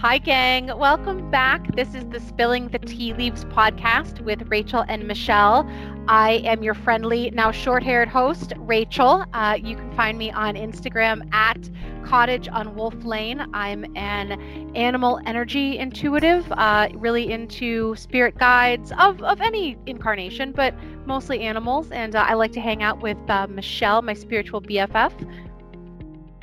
Hi, gang. Welcome back. This is the Spilling the Tea Leaves podcast with Rachel and Michelle. I am your friendly, now short haired host, Rachel. Uh, you can find me on Instagram at Cottage on Wolf Lane. I'm an animal energy intuitive, uh, really into spirit guides of, of any incarnation, but mostly animals. And uh, I like to hang out with uh, Michelle, my spiritual BFF.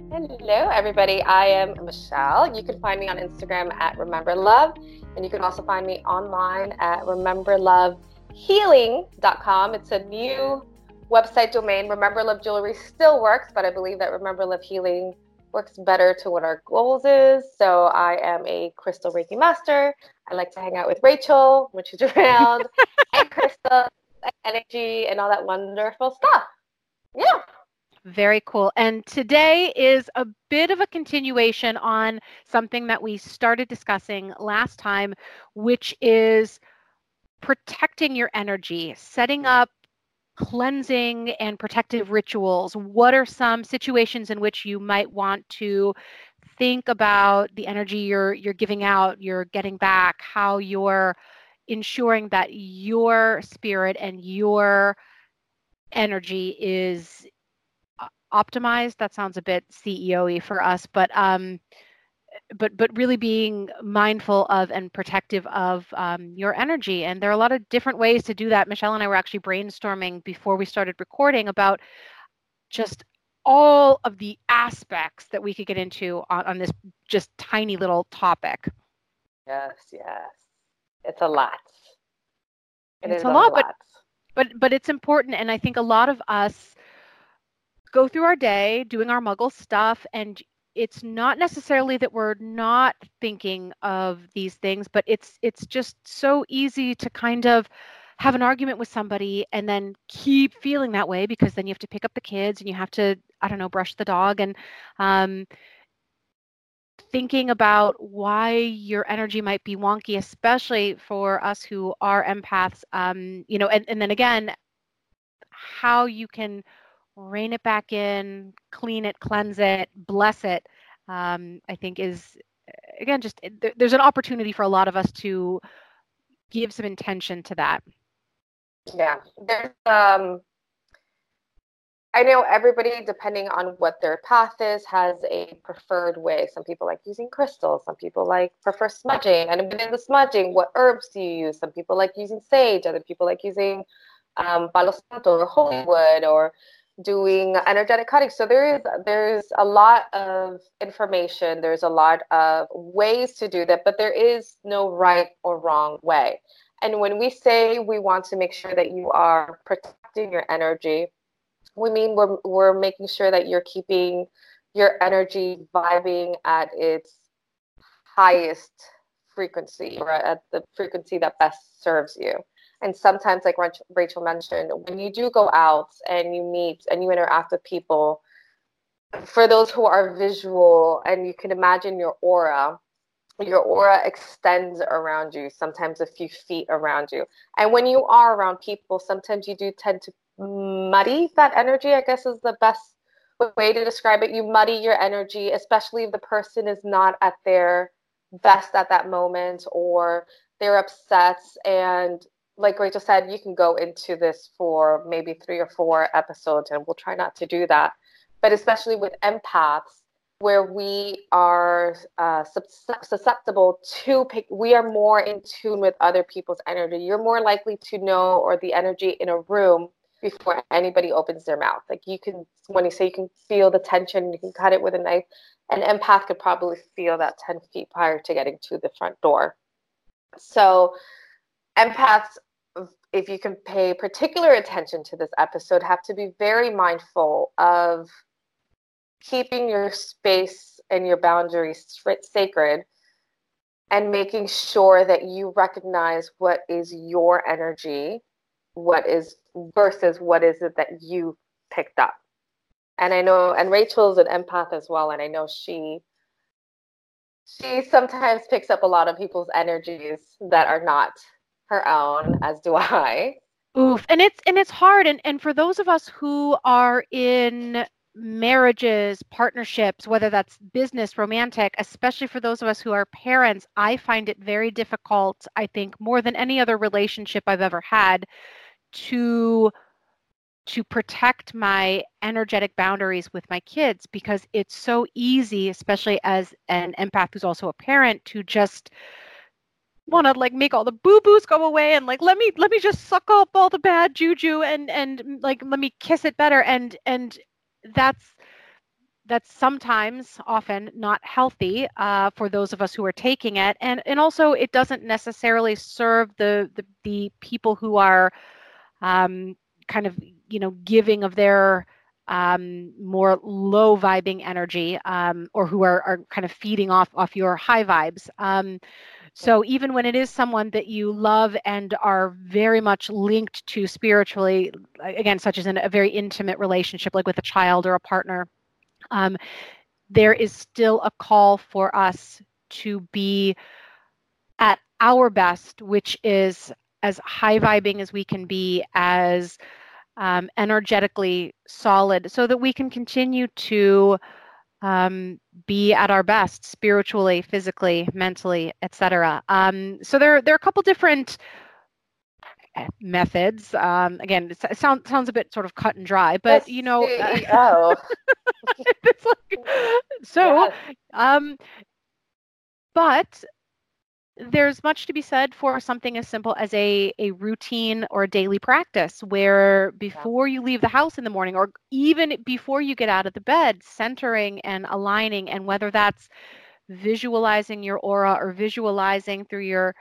Hello, everybody. I am Michelle. You can find me on Instagram at Remember Love, and you can also find me online at rememberlovehealing.com. It's a new website domain. Remember Love Jewelry still works, but I believe that Remember Love Healing works better to what our goals is. So I am a crystal Reiki master. I like to hang out with Rachel when she's around, and crystal energy and all that wonderful stuff. Yeah. Very cool. And today is a bit of a continuation on something that we started discussing last time, which is protecting your energy, setting up cleansing and protective rituals. What are some situations in which you might want to think about the energy you're you're giving out, you're getting back, how you're ensuring that your spirit and your energy is optimized. That sounds a bit ceo-y for us but um but but really being mindful of and protective of um, your energy. And there are a lot of different ways to do that. Michelle and i were actually brainstorming before we started recording about just all of the aspects that we could get into on, on this just tiny little topic. Yes yes. It's a lot. It it's a lot, a lot but but but it's important. And i think a lot of us go through our day doing our muggle stuff and it's not necessarily that we're not thinking of these things but it's it's just so easy to kind of have an argument with somebody and then keep feeling that way because then you have to pick up the kids and you have to i don't know brush the dog. And um, thinking about why your energy might be wonky especially for us who are empaths um, you know and, and then again how you can rein it back in, clean it, cleanse it, bless it, um, I think is, again, just there's an opportunity for a lot of us to give some intention to that. Yeah, there's, um, I know everybody, depending on what their path is, has a preferred way. Some people like using crystals. Some people like prefer smudging. And within the smudging, what herbs do you use? Some people like using sage. Other people like using um, Palo Santo or holy wood or doing energetic cutting. So there is there's a lot of information. There's a lot of ways to do that but there is no right or wrong way. And when we say we want to make sure that you are protecting your energy we mean we're, we're making sure that you're keeping your energy vibing at its highest frequency or at the frequency that best serves you and sometimes like rachel mentioned when you do go out and you meet and you interact with people for those who are visual and you can imagine your aura your aura extends around you sometimes a few feet around you. And when you are around people sometimes you do tend to muddy that energy i guess is the best way to describe it. You muddy your energy especially if the person is not at their best at that moment or they're upset and like Rachel said, you can go into this for maybe three or four episodes, and we'll try not to do that. But especially with empaths, where we are uh, susceptible to pick, we are more in tune with other people's energy. You're more likely to know or the energy in a room before anybody opens their mouth. Like you can, when you say you can feel the tension, you can cut it with a knife. An empath could probably feel that 10 feet prior to getting to the front door. So empaths if you can pay particular attention to this episode, have to be very mindful of keeping your space and your boundaries sacred and making sure that you recognize what is your energy, what is versus what is it that you picked up. And I know, and Rachel's an empath as well, and I know she she sometimes picks up a lot of people's energies that are not her own, as do I. Oof. And it's and it's hard. And and for those of us who are in marriages, partnerships, whether that's business, romantic, especially for those of us who are parents, I find it very difficult, I think, more than any other relationship I've ever had to to protect my energetic boundaries with my kids because it's so easy especially as an empath who's also a parent to just want to like make all the boo boos go away and like let me let me just suck up all the bad juju and and like let me kiss it better. And and that's that's sometimes often not healthy uh, for those of us who are taking it. And and also it doesn't necessarily serve the the, the people who are um, kind of you know giving of their um, more low vibing energy um, or who are, are kind of feeding off off your high vibes. Um, so even when it is someone that you love and are very much linked to spiritually, again, such as in a very intimate relationship, like with a child or a partner, um, there is still a call for us to be at our best, which is as high vibing as we can be, as um, energetically solid, so that we can continue to um, be at our best spiritually, physically, mentally, etc. Um, so there, there are a couple different eh, methods. Um, again, it sounds sounds a bit sort of cut and dry, but you know, oh, like, so, um, but there's much to be said for something as simple as a, a routine or a daily practice where before you leave the house in the morning or even before you get out of the bed, centering and aligning, and whether that's visualizing your aura or visualizing through your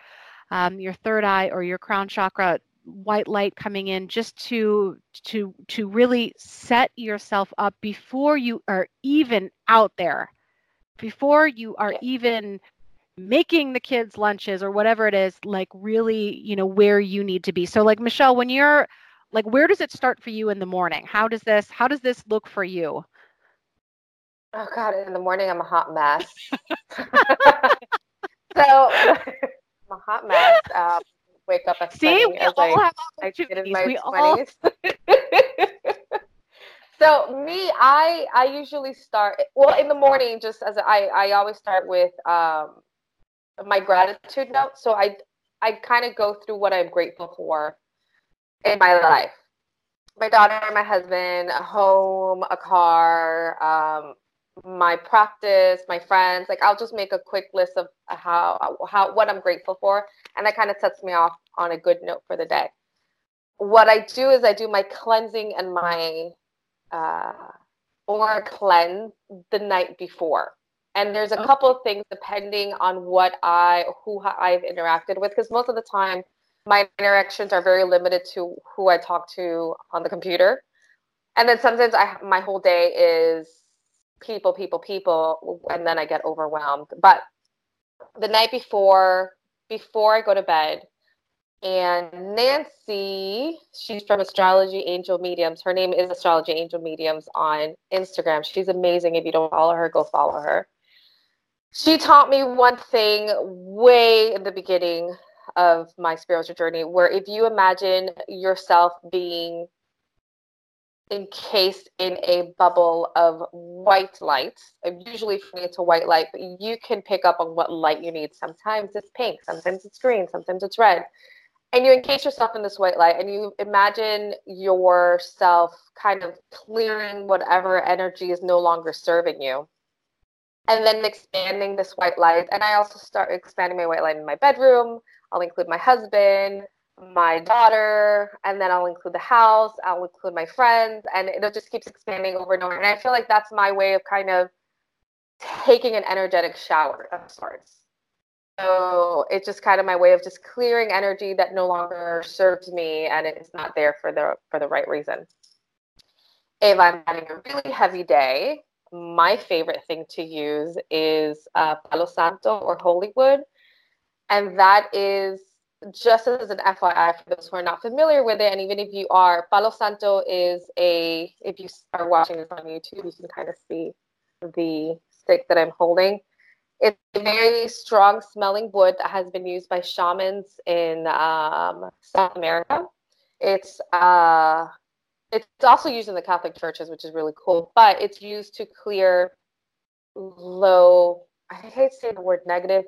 um, your third eye or your crown chakra white light coming in just to to to really set yourself up before you are even out there. Before you are even making the kids lunches or whatever it is like really you know where you need to be so like michelle when you're like where does it start for you in the morning how does this how does this look for you oh god in the morning i'm a hot mess so i'm a hot mess um, wake up at See, we all I, have opportunities. we 20s. all So me, I I usually start well in the morning. Just as I I always start with um, my gratitude note. So I I kind of go through what I'm grateful for in my life. My daughter, my husband, a home, a car, um, my practice, my friends. Like I'll just make a quick list of how how what I'm grateful for, and that kind of sets me off on a good note for the day. What I do is I do my cleansing and my uh, or cleanse the night before and there's a okay. couple of things depending on what i who i've interacted with because most of the time my interactions are very limited to who i talk to on the computer and then sometimes i my whole day is people people people and then i get overwhelmed but the night before before i go to bed and Nancy, she's from Astrology Angel Mediums. Her name is Astrology Angel Mediums on Instagram. She's amazing. If you don't follow her, go follow her she taught me one thing way in the beginning of my spiritual journey where if you imagine yourself being encased in a bubble of white light usually for me it's a white light but you can pick up on what light you need. Sometimes it's pink sometimes it's green sometimes it's red. And you encase yourself in this white light and you imagine yourself kind of clearing whatever energy is no longer serving you and then expanding this white light. And I also start expanding my white light in my bedroom. I'll include my husband, my daughter, and then I'll include the house. I'll include my friends, and it just keeps expanding over and over. And I feel like that's my way of kind of taking an energetic shower of sorts. So it's just kind of my way of just clearing energy that no longer serves me and it's not there for the for the right reason. If I'm having a really heavy day, my favorite thing to use is uh, Palo Santo or Holywood. And that is just as an FYI for those who are not familiar with it, and even if you are, Palo Santo is a, if you are watching this on YouTube, you can kind of see the stick that I'm holding. It's a very strong smelling wood that has been used by shamans in um, South America. It's uh, It's also used in the Catholic churches, which is really cool, but it's used to clear low, I hate saying the word negative,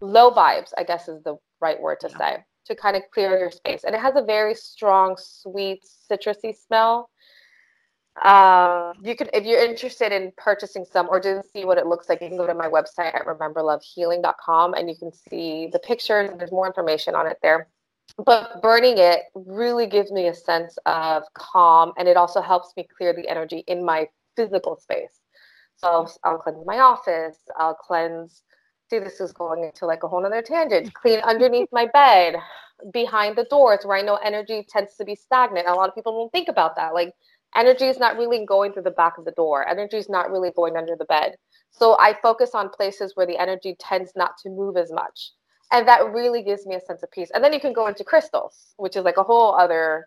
low vibes, I guess is the right word to say, to kind of clear your space. And it has a very strong, sweet, citrusy smell. Uh, you could, if you're interested in purchasing some or didn't see what it looks like, you can go to my website at rememberlovehealing.com and you can see the pictures. And there's more information on it there. But burning it really gives me a sense of calm, and it also helps me clear the energy in my physical space. So I'll, I'll cleanse my office. I'll cleanse. See, this is going into like a whole other tangent. Clean underneath my bed, behind the doors where I know energy tends to be stagnant. A lot of people don't think about that. Like energy is not really going through the back of the door. Energy is not really going under the bed. So I focus on places where the energy tends not to move as much. And that really gives me a sense of peace. And then you can go into crystals, which is like a whole other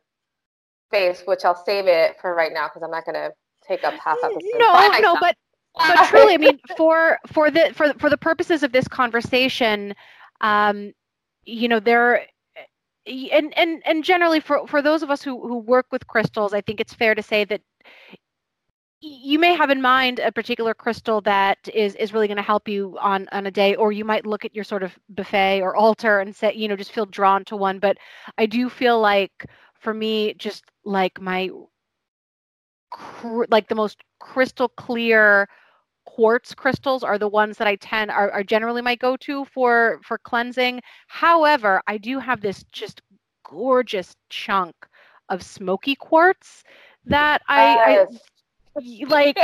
space, which I'll save it for right now because I'm not going to take up half episode. No, no, but but truly, I mean, for for the for for the purposes of this conversation, um, you know, there and and and generally for for those of us who who work with crystals, I think it's fair to say that you may have in mind a particular crystal that is is really going to help you on on a day or you might look at your sort of buffet or altar and say you know just feel drawn to one but i do feel like for me just like my like the most crystal clear quartz crystals are the ones that I tend are, are generally my go-to for for cleansing. However, I do have this just gorgeous chunk of smoky quartz that I, I like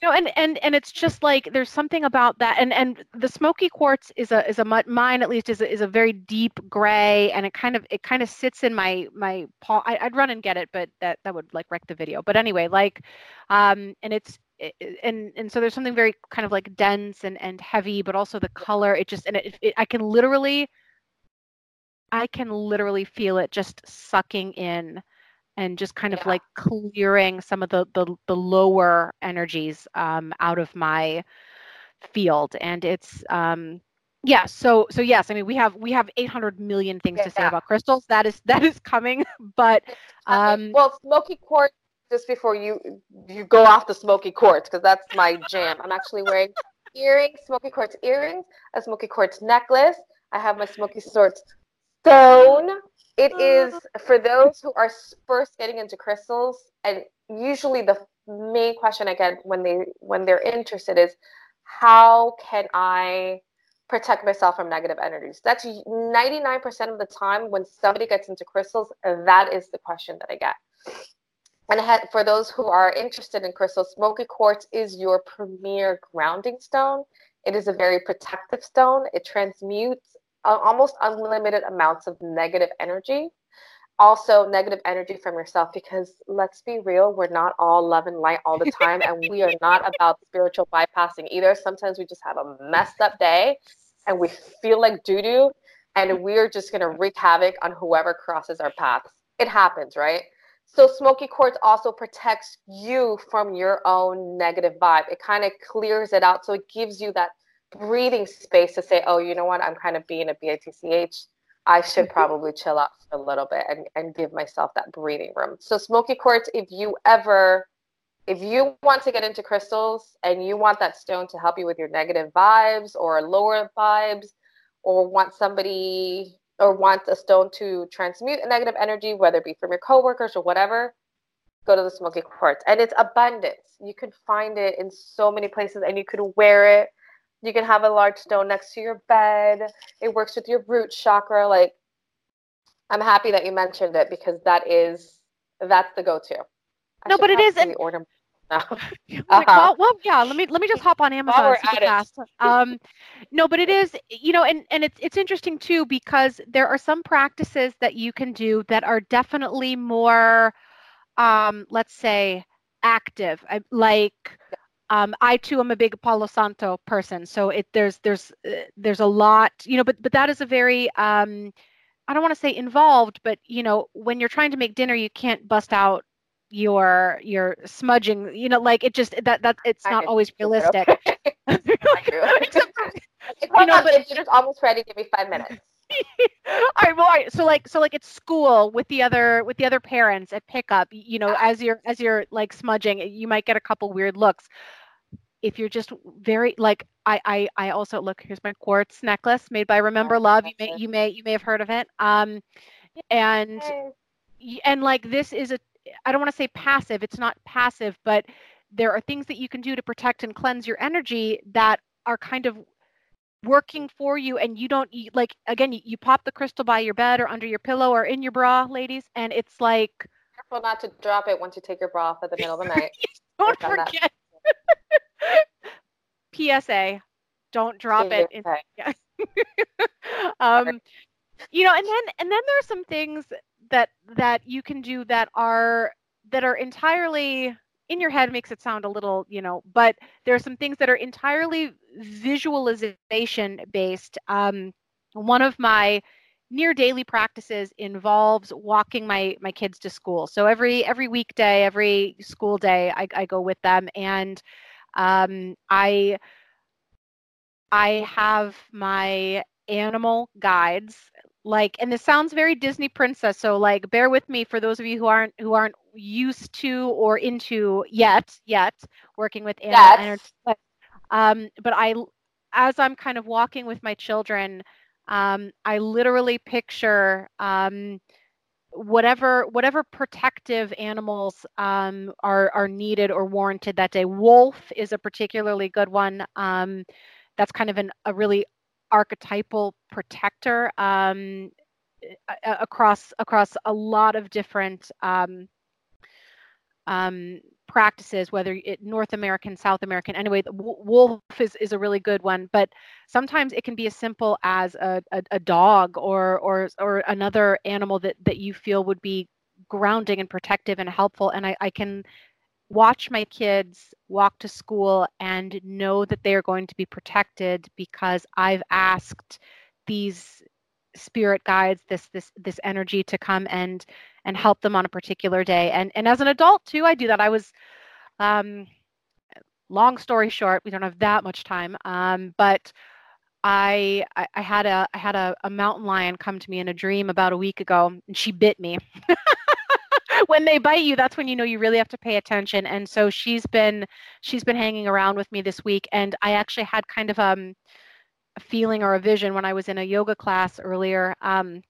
you know and and and it's just like there's something about that and and the smoky quartz is a is a mine at least is a, is a very deep gray and it kind of it kind of sits in my my paw I, would run and get it but that that would like wreck the video. But anyway like um and it's and and so there's something very kind of like dense and and heavy but also the color it just and it, it i can literally i can literally feel it just sucking in and just kind yeah. of like clearing some of the the, the lower energies um, out of my field and it's um yeah so so yes i mean we have we have 800 million things yeah. to say about crystals that is that is coming but um well smoky quartz just before you you go off the smoky quartz because that's my jam. I'm actually wearing earrings, smoky quartz earrings, a smoky quartz necklace. I have my smoky quartz stone. It uh. is for those who are first getting into crystals, and usually the main question I get when they when they're interested is, how can I protect myself from negative energies? That's 99% of the time when somebody gets into crystals, that is the question that I get. And for those who are interested in crystals, smoky quartz is your premier grounding stone. It is a very protective stone. It transmutes uh, almost unlimited amounts of negative energy. Also, negative energy from yourself, because let's be real, we're not all love and light all the time, and we are not about spiritual bypassing either. Sometimes we just have a messed up day and we feel like doo doo, and we're just going to wreak havoc on whoever crosses our paths. It happens, right? So smoky quartz also protects you from your own negative vibe. It kind of clears it out. So it gives you that breathing space to say, oh, you know what? I'm kind of being a BITCH. I should mm-hmm. probably chill out for a little bit and, and give myself that breathing room. So smoky quartz, if you ever if you want to get into crystals and you want that stone to help you with your negative vibes or lower vibes or want somebody or want a stone to transmute a negative energy, whether it be from your coworkers or whatever, go to the smoky quartz. And it's abundance. You can find it in so many places and you can wear it. You can have a large stone next to your bed. It works with your root chakra. Like, I'm happy that you mentioned it because that is that's the go-to. I no, but it is. And, order uh-huh. well, well, yeah. Let me let me just hop on Amazon super fast. Um, no, but it is, you know, and and it's it's interesting too because there are some practices that you can do that are definitely more, um, let's say, active. I, like, um, I too am a big Palo Santo person, so it there's there's uh, there's a lot, you know, but but that is a very um, I don't want to say involved, but you know, when you're trying to make dinner, you can't bust out your your smudging you know like it just that that it's not always realistic. You know but it's just almost ready give me five minutes. All right, well, all right. So like, so like at school with the other with the other parents at pickup, you know, as you're as you're like smudging, you might get a couple weird looks. If you're just very like, I I I also look. Here's my quartz necklace made by Remember Love. You may you may you may have heard of it. Um, and and like this is a I don't want to say passive. It's not passive, but there are things that you can do to protect and cleanse your energy that are kind of working for you and you don't eat like again you, you, pop the crystal by your bed or under your pillow or in your bra ladies and it's like careful not to drop it once you take your bra off at the middle of the night don't forget psa don't drop it in, yeah. um you know and then and then there are some things that that you can do that are that are entirely in your head makes it sound a little, you know, but there are some things that are entirely visualization based. Um, one of my near daily practices involves walking my my kids to school. So every every weekday, every school day, I, I go with them, and um, I I have my animal guides like and this sounds very disney princess so like bear with me for those of you who aren't who aren't used to or into yet yet working with animal yes. um but i as i'm kind of walking with my children um i literally picture um whatever whatever protective animals um, are are needed or warranted that day. Wolf is a particularly good one. Um, that's kind of an, a really archetypal protector um, across across a lot of different um, um, practices, whether it North American, South American. Anyway, wolf is, is a really good one, but sometimes it can be as simple as a, a, a dog or or or another animal that that you feel would be grounding and protective and helpful. And I, I can watch my kids walk to school and know that they are going to be protected because I've asked these spirit guides this this this energy to come and and help them on a particular day and and as an adult too i do that i was um long story short we don't have that much time um but I, I, had a I had a, a mountain lion come to me in a dream about a week ago, and she bit me. when they bite you, that's when you know you really have to pay attention. And so she's been she's been hanging around with me this week, and I actually had kind of um, a feeling or a vision when I was in a yoga class earlier um,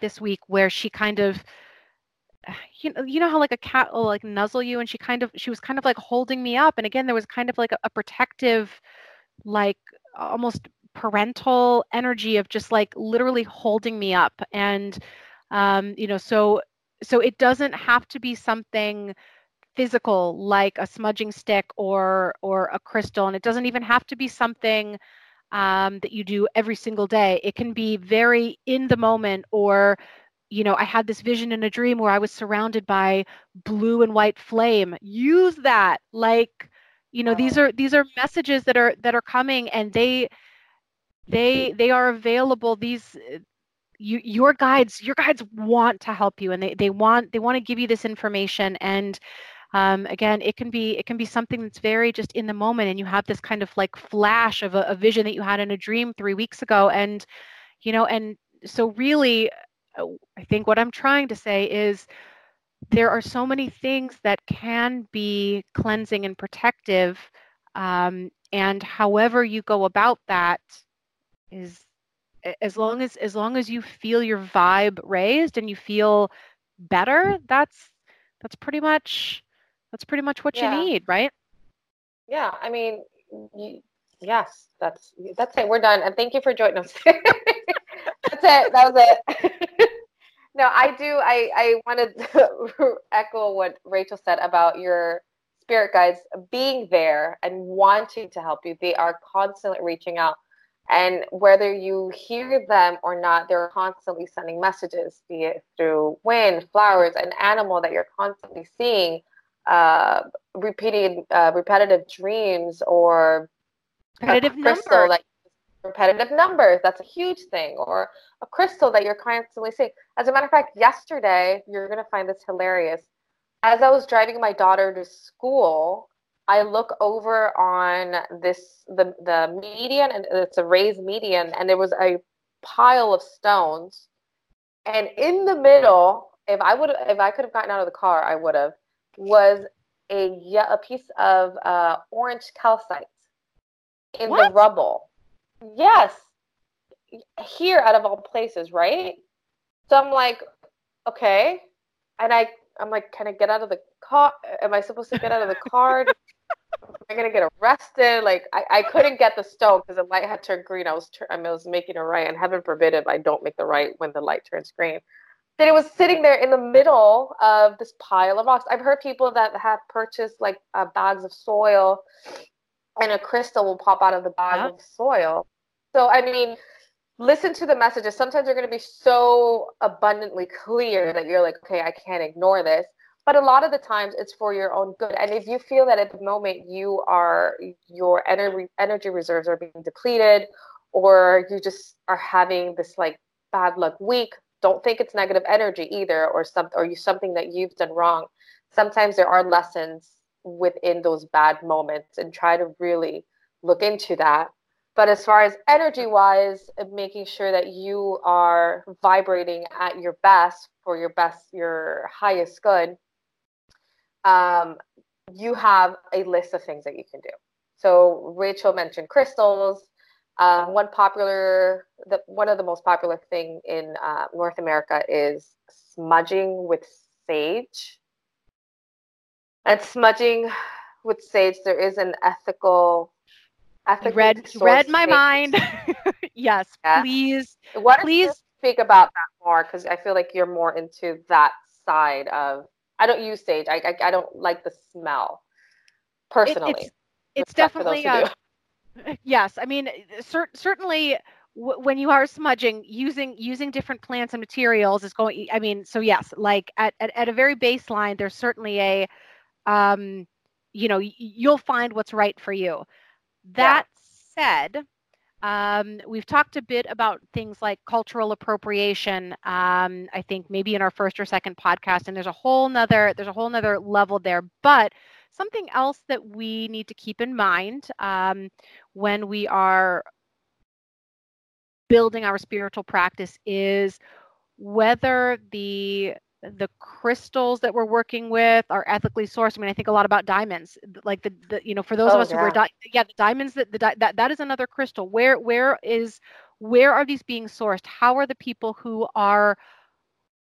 this week where she kind of you know you know how like a cat will like nuzzle you and she kind of she was kind of like holding me up and again there was kind of like a, a protective like almost parental energy of just like literally holding me up and um you know so so it doesn't have to be something physical like a smudging stick or or a crystal and it doesn't even have to be something um, that you do every single day. It can be very in the moment or you know i had this vision in a dream where i was surrounded by blue and white flame. Use that like you know these are these are messages that are that are coming and they they they are available. These you, your guides your guides want to help you and they, they want they want to give you this information and um, again it can be it can be something that's very just in the moment and you have this kind of like flash of a, a vision that you had in a dream three weeks ago and you know and so really i think what i'm trying to say is there are so many things that can be cleansing and protective um, and however you go about that is as long as as long as you feel your vibe raised and you feel better that's that's pretty much that's pretty much what yeah. you need right yeah i mean you, yes that's that's it we're done and thank you for joining us that's it. That was it. No i do i i wanted to echo what rachel said about your spirit guides being there and wanting to help you. They are constantly reaching out. And whether you hear them or not, they're constantly sending messages, be it through wind, flowers, an animal that you're constantly seeing, uh, repeating uh, repetitive dreams or repetitive crystal like repetitive numbers. That's a huge thing, or a crystal that you're constantly seeing. As a matter of fact, yesterday you're gonna find this hilarious. As I was driving my daughter to school, I look over on this the the median and it's a raised median and there was a pile of stones, and in the middle, if I would, if I could have gotten out of the car, I would have, was a a piece of uh, orange calcite in what? the rubble. Yes, here out of all places, right? So I'm like, okay, and I I'm like, can I get out of the car? Am I supposed to get out of the car? Am I gonna get arrested? Like I, I couldn't get the stone because the light had turned green. I was I, mean, I was making a right, and heaven forbid if I don't make the right when the light turns green. Then it was sitting there in the middle of this pile of rocks. I've heard people that have purchased like uh, bags of soil, and a crystal will pop out of the bag yeah. of soil. So I mean, listen to the messages. Sometimes they're going to be so abundantly clear that you're like, okay, I can't ignore this. But a lot of the times it's for your own good. And if you feel that at the moment you are your energy energy reserves are being depleted or you just are having this like bad luck week, don't think it's negative energy either or some or you something that you've done wrong. Sometimes there are lessons within those bad moments and try to really look into that but as far as energy wise, making sure that you are vibrating at your best for your best, your highest good, um, you have a list of things that you can do. So Rachel mentioned crystals. Um, one popular, the, one of the most popular thing in uh, North America is smudging with sage. And smudging with sage, there is an ethical read read my mind. yes, yeah. please. What please speak about that more because I feel like you're more into that side of. I don't use sage. I I, I don't like the smell personally. It, it's it's definitely uh, yes. I mean, cer- certainly when you are smudging using using different plants and materials is going i mean so yes like at, at, at a very baseline there's certainly a um you know you'll find what's right for you that yeah. said, um, we've talked a bit about things like cultural appropriation. Um, I think maybe in our first or second podcast, and there's a whole nother there's a whole nother level there. But something else that we need to keep in mind um, when we are building our spiritual practice is whether the the crystals that we're working with are ethically sourced. I mean, I think a lot about diamonds. Like the, the you know, for those oh, of us yeah. who are di- yeah, the diamonds that the di- that that is another crystal. Where where is where are these being sourced? How are the people who are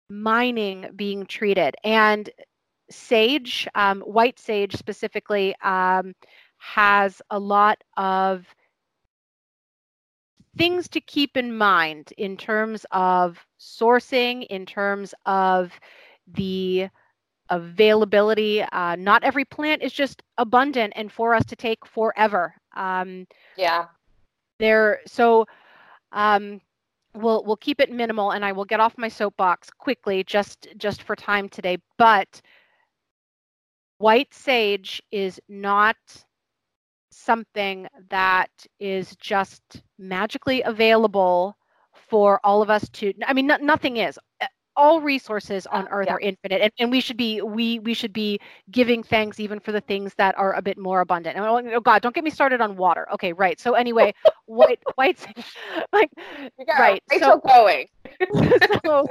mining being treated? And sage, um, white sage specifically, um, has a lot of things to keep in mind in terms of sourcing, in terms of the availability. Uh, not every plant is just abundant and for us to take forever. Um, yeah. There. So. Um, we'll we'll keep it minimal, and I will get off my soapbox quickly, just just for time today. But white sage is not something that is just magically available for all of us to i mean no, nothing is. All resources on earth yeah. are infinite and, and we should be we we should be giving thanks even for the things that are a bit more abundant. And oh god don't get me started on water. Okay right. So anyway white white like right. So, going. so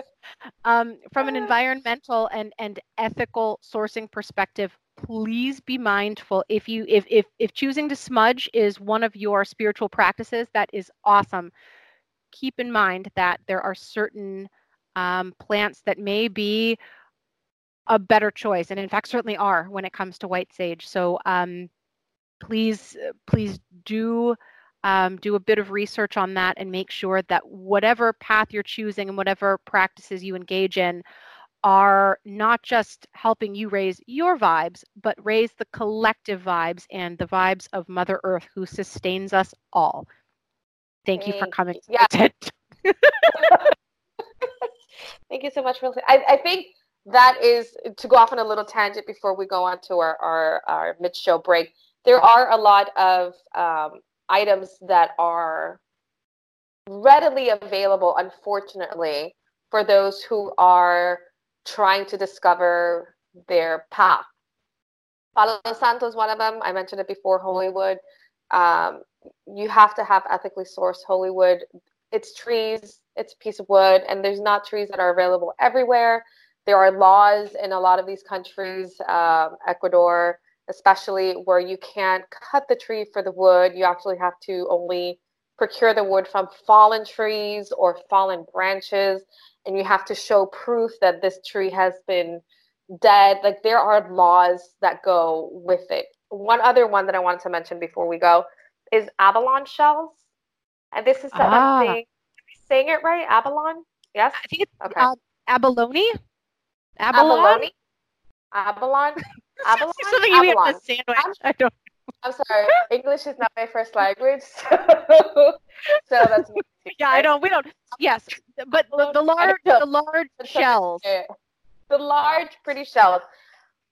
um, from an environmental and and ethical sourcing perspective please be mindful if you if if if choosing to smudge is one of your spiritual practices that is awesome. Keep in mind that there are certain um, plants that may be a better choice and in fact certainly are when it comes to white sage. So um, please please do um, do a bit of research on that and make sure that whatever path you're choosing and whatever practices you engage in are not just helping you raise your vibes, but raise the collective vibes and the vibes of Mother Earth who sustains us all. Thank, Thank you for coming. Yeah. Thank you so much, for I, I think that is to go off on a little tangent before we go on to our, our, our mid show break. There are a lot of um, items that are readily available, unfortunately, for those who are trying to discover their path. Palo Santo is one of them. I mentioned it before, holy wood. Um, you have to have ethically sourced holy wood. it's trees, it's a piece of wood, and there's not trees that are available everywhere. There are laws in a lot of these countries, um, Ecuador especially, where you can't cut the tree for the wood. You actually have to only procure the wood from fallen trees or fallen branches, and you have to show proof that this tree has been dead. Like there are laws that go with it. One other one that I wanted to mention before we go is abalone shells. And this is something, ah. am saying it right? Abalone? Yes? I think it's okay. uh, abalone. Abalone? Abalone? Abalone? Something you eat with sandwich. I'm, I don't I'm sorry. English is not my first language, so, so that's me. Yeah, I don't. We don't. Yes, but the, the large, the large shells. The large, pretty shells.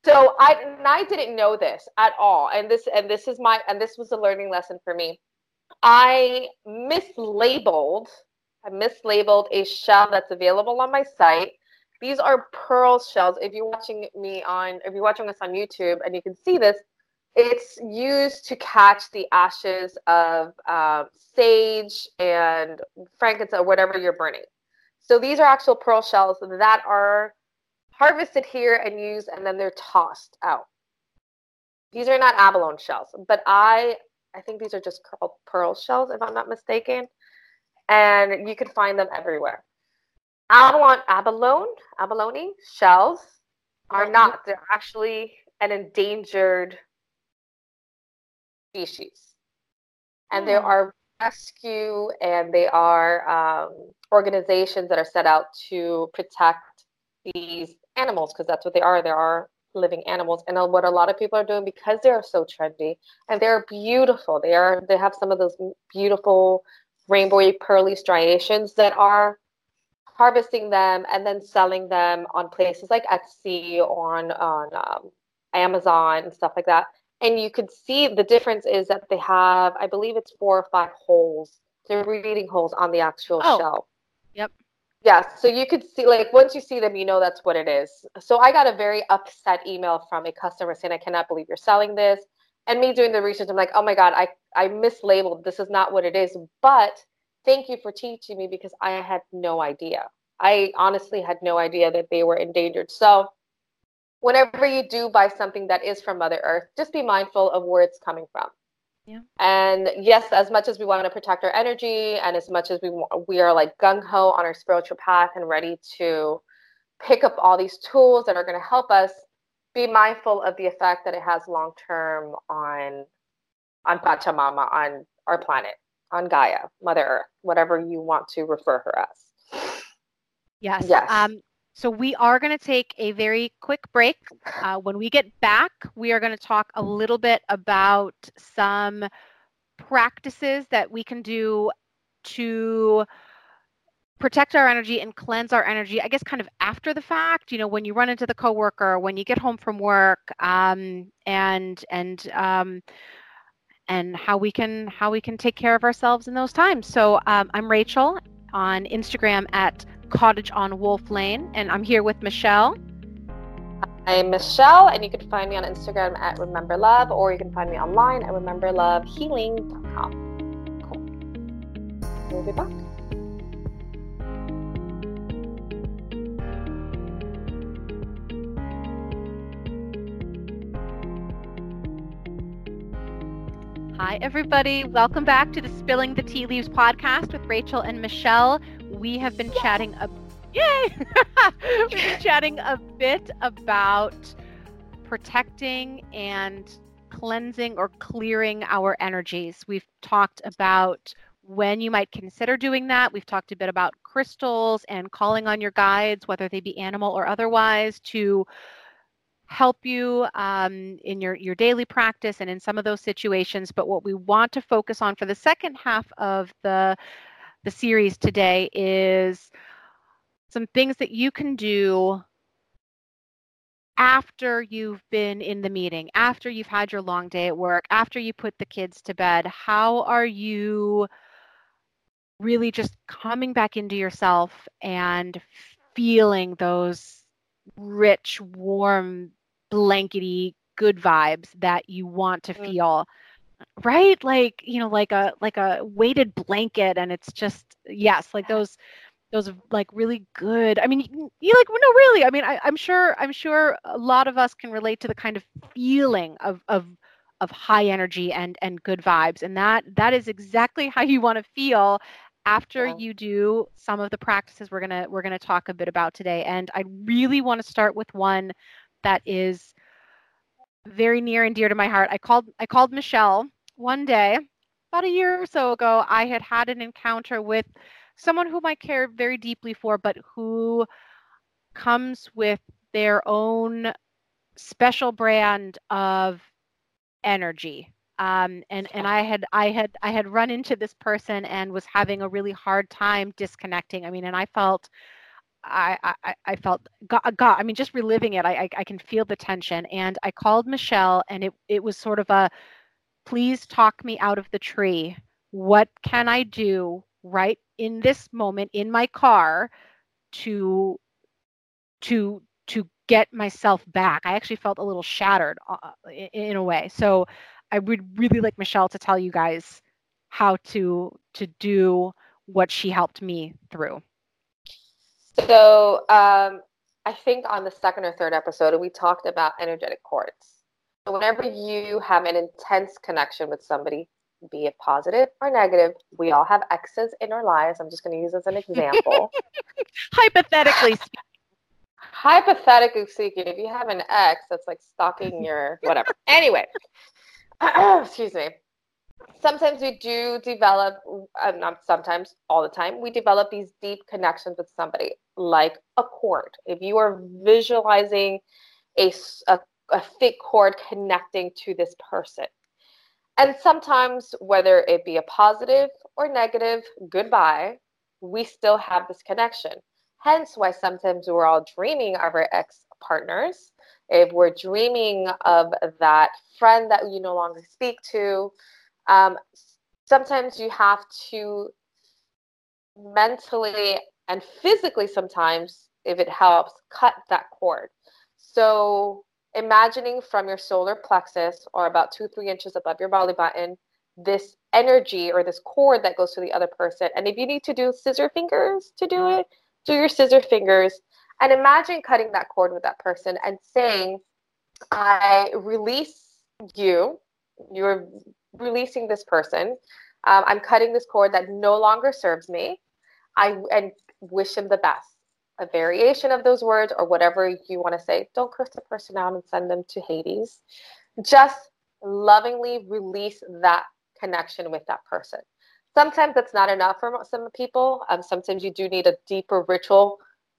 So I, and I didn't know this at all, and this, and this is my, and this was a learning lesson for me. I mislabeled, I mislabeled a shell that's available on my site. These are pearl shells. If you're watching me on, if you're watching us on YouTube, and you can see this, it's used to catch the ashes of uh, sage and frankincense, whatever you're burning. So these are actual pearl shells that are harvested here and used, and then they're tossed out. These are not abalone shells, but I I think these are just called pearl shells, if I'm not mistaken, and you can find them everywhere. Abalone, abalone, abalone shells are not. They're actually an endangered species. And there hmm. are rescue and they are um, organizations that are set out to protect these animals because that's what they are. There are living animals. And what a lot of people are doing because they are so trendy and they're beautiful. They are they have some of those beautiful rainbowy pearly striations that are harvesting them and then selling them on places like Etsy on on um, Amazon and stuff like that and you could see the difference is that they have i believe it's four or five holes. They're reading holes on the actual oh. shell. Yep. Yes so you could see like once you see them you know that's what it is. So i got a very upset email from a customer saying i cannot believe you're selling this. And me doing the research i'm like oh my god i i mislabeled. This is not what it is. But thank you for teaching me because i had no idea. I honestly had no idea that they were endangered. So whenever you do buy something that is from Mother Earth, just be mindful of where it's coming from. Yeah. And yes, as much as we want to protect our energy, and as much as we we are like gung ho on our spiritual path and ready to pick up all these tools that are going to help us, be mindful of the effect that it has long term on on Pachamama, on our planet, on Gaia, Mother Earth, whatever you want to refer her as. Yes. Yes. Um, so we are going to take a very quick break. Uh, when we get back, we are going to talk a little bit about some practices that we can do to protect our energy and cleanse our energy i guess kind of after the fact you know when you run into the coworker when you get home from work um, and and um, and how we can how we can take care of ourselves in those times so um, i'm rachel on instagram at Cottage on Wolf Lane, and I'm here with Michelle. I'm Michelle, and you can find me on Instagram at Remember Love, or you can find me online at rememberlovehealing.com. Cool. We'll be back. Hi, everybody. Welcome back to the Spilling the Tea Leaves podcast with Rachel and Michelle we have been chatting a yay we've been chatting a bit about protecting and cleansing or clearing our energies. We've talked about when you might consider doing that. We've talked a bit about crystals and calling on your guides, whether they be animal or otherwise, to help you um, in your, your daily practice and in some of those situations. But what we want to focus on for the second half of the the series today is some things that you can do after you've been in the meeting, after you've had your long day at work, after you put the kids to bed. How are you really just coming back into yourself and feeling those rich, warm, blankety, good vibes that you want to mm. feel right like you know like a like a weighted blanket and it's just yes like those those like really good i mean you, you like no really i mean I, i'm sure i'm sure a lot of us can relate to the kind of feeling of of of high energy and and good vibes and that that is exactly how you want to feel after yeah. you do some of the practices we're going to we're going to talk a bit about today and i really want to start with one that is very near and dear to my heart. I called i called michelle one day about a year or so ago. I had had an encounter with someone whom i care very deeply for but who comes with their own special brand of energy. Um, and and I had I had I had run into this person and was having a really hard time disconnecting. I mean, and I felt I I, I felt God, God, I mean, just reliving it, I, I I can feel the tension. And I called Michelle, and it it was sort of a please talk me out of the tree. What can I do right in this moment in my car to to to get myself back. I actually felt a little shattered uh, uh in, in, a way. So I would really like Michelle to tell you guys how to to do what she helped me through. So um, I think on the second or third episode we talked about energetic cords. So whenever you have an intense connection with somebody, be it positive or negative, we all have exes in our lives. I'm just going to use as an example. Hypothetically speaking hypothetically speaking, if you have an ex that's like stalking your whatever. Anyway, excuse me. Sometimes we do develop, uh, not sometimes, all the time, we develop these deep connections with somebody, like a cord. If you are visualizing a, a, a thick cord connecting to this person, and sometimes, whether it be a positive or negative goodbye, we still have this connection. Hence, why sometimes we're all dreaming of our ex partners. If we're dreaming of that friend that you no longer speak to, um, sometimes you have to mentally and physically, sometimes, if it helps, cut that cord. So, imagining from your solar plexus or about two, three inches above your belly button, this energy or this cord that goes to the other person. And if you need to do scissor fingers to do it, do your scissor fingers and imagine cutting that cord with that person and saying, I release you, you're releasing this person. Um, I'm cutting this cord that no longer serves me. I and wish him the best. A variation of those words or whatever you want to say. Don't curse the person out and send them to Hades. Just lovingly release that connection with that person sometimes that's not enough for some people. Um, sometimes you do need a deeper ritual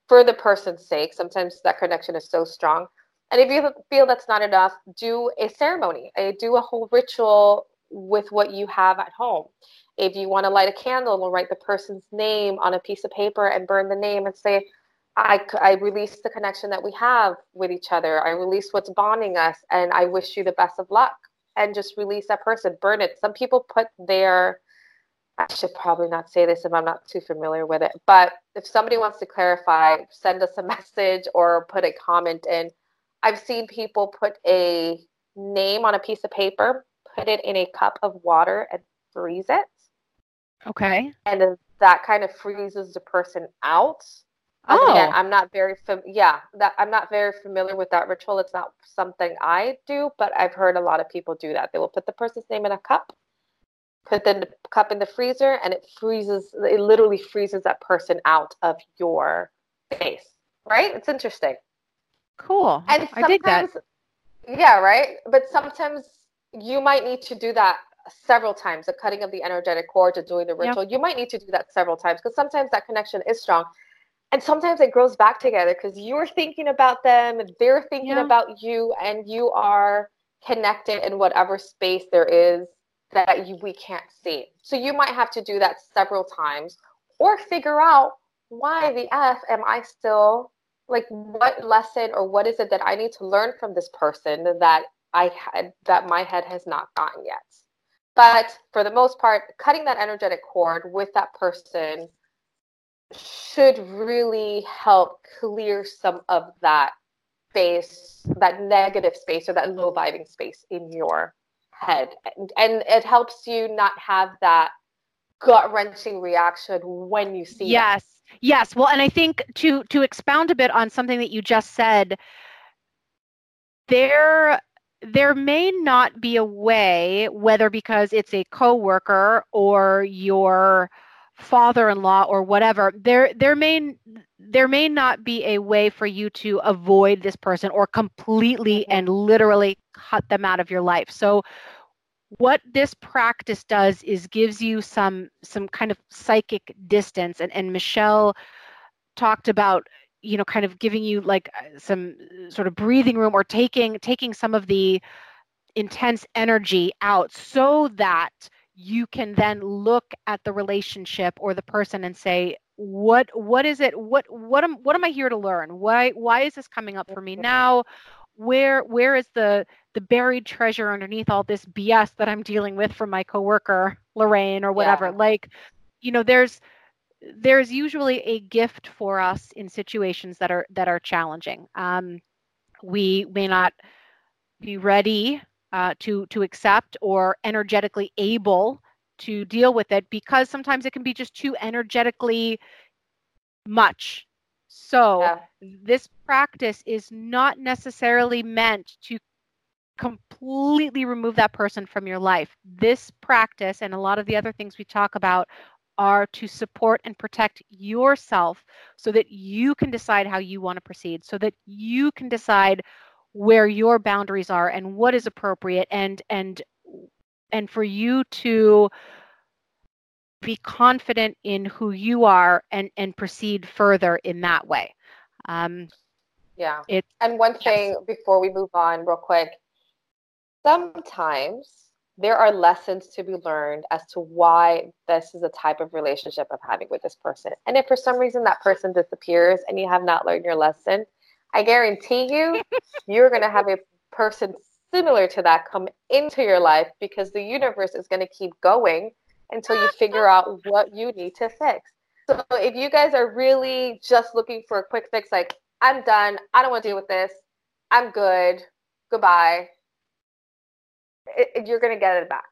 for the person's sake. Sometimes that connection is so strong. And if you feel that's not enough, do a ceremony, do a whole ritual with what you have at home. If you want to light a candle and write the person's name on a piece of paper and burn the name and say, I, I release the connection that we have with each other. I release what's bonding us, and I wish you the best of luck. And just release that person, burn it. Some people put their I should probably not say this if I'm not too familiar with it. But if somebody wants to clarify, send us a message or put a comment in. I've seen people put a name on a piece of paper, put it in a cup of water, and freeze it. Okay. And that kind of freezes the person out. Um, oh. Again, I'm not very fam- yeah, that I'm not very familiar with that ritual. It's not something I do, but I've heard a lot of people do that. They will put the person's name in a cup put the cup in the freezer and it freezes it literally freezes that person out of your face right it's interesting cool and i that yeah right but sometimes you might need to do that several times the cutting of the energetic cord to doing the ritual yep. you might need to do that several times because sometimes that connection is strong and sometimes it grows back together because you're thinking about them they're thinking yeah. about you and you are connected in whatever space there is that you, we can't see. So you might have to do that several times or figure out why the F am I still like what lesson or what is it that I need to learn from this person that I had that my head has not gotten yet. But for the most part, cutting that energetic cord with that person should really help clear some of that space, that negative space or that low vibing space in your head and, and it helps you not have that gut wrenching reaction when you see yes that. yes well and i think to to expound a bit on something that you just said there there may not be a way whether because it's a coworker or your father-in-law or whatever there there may there may not be a way for you to avoid this person or completely mm-hmm. and literally cut them out of your life so what this practice does is gives you some some kind of psychic distance and and Michelle talked about you know kind of giving you like uh, some sort of breathing room or taking taking some of the intense energy out so that you can then look at the relationship or the person and say what what is it? What what am what am i here to learn? Why why is this coming up for me now? Where where is the the buried treasure underneath all this bs that i'm dealing with from my coworker lorraine or whatever? Yeah. like you know there's there's usually a gift for us in situations that are that are challenging um, we may not be ready uh, to to accept or energetically able to deal with it because sometimes it can be just too energetically much. So yeah. this practice is not necessarily meant to completely remove that person from your life. This practice and a lot of the other things we talk about are to support and protect yourself so that you can decide how you want to proceed, so that you can decide where your boundaries are and what is appropriate and and and for you to be confident in who you are and and proceed further in that way um yeah it and one thing yes. before we move on real quick sometimes there are lessons to be learned as to why this is a type of relationship I'm having with this person. And if for some reason that person disappears and you have not learned your lesson, I guarantee you, you're going to have a person similar to that come into your life because the universe is going to keep going until you figure out what you need to fix. So if you guys are really just looking for a quick fix, like, I'm done, I don't want to deal with this, I'm good, goodbye, it, you're going to get it back.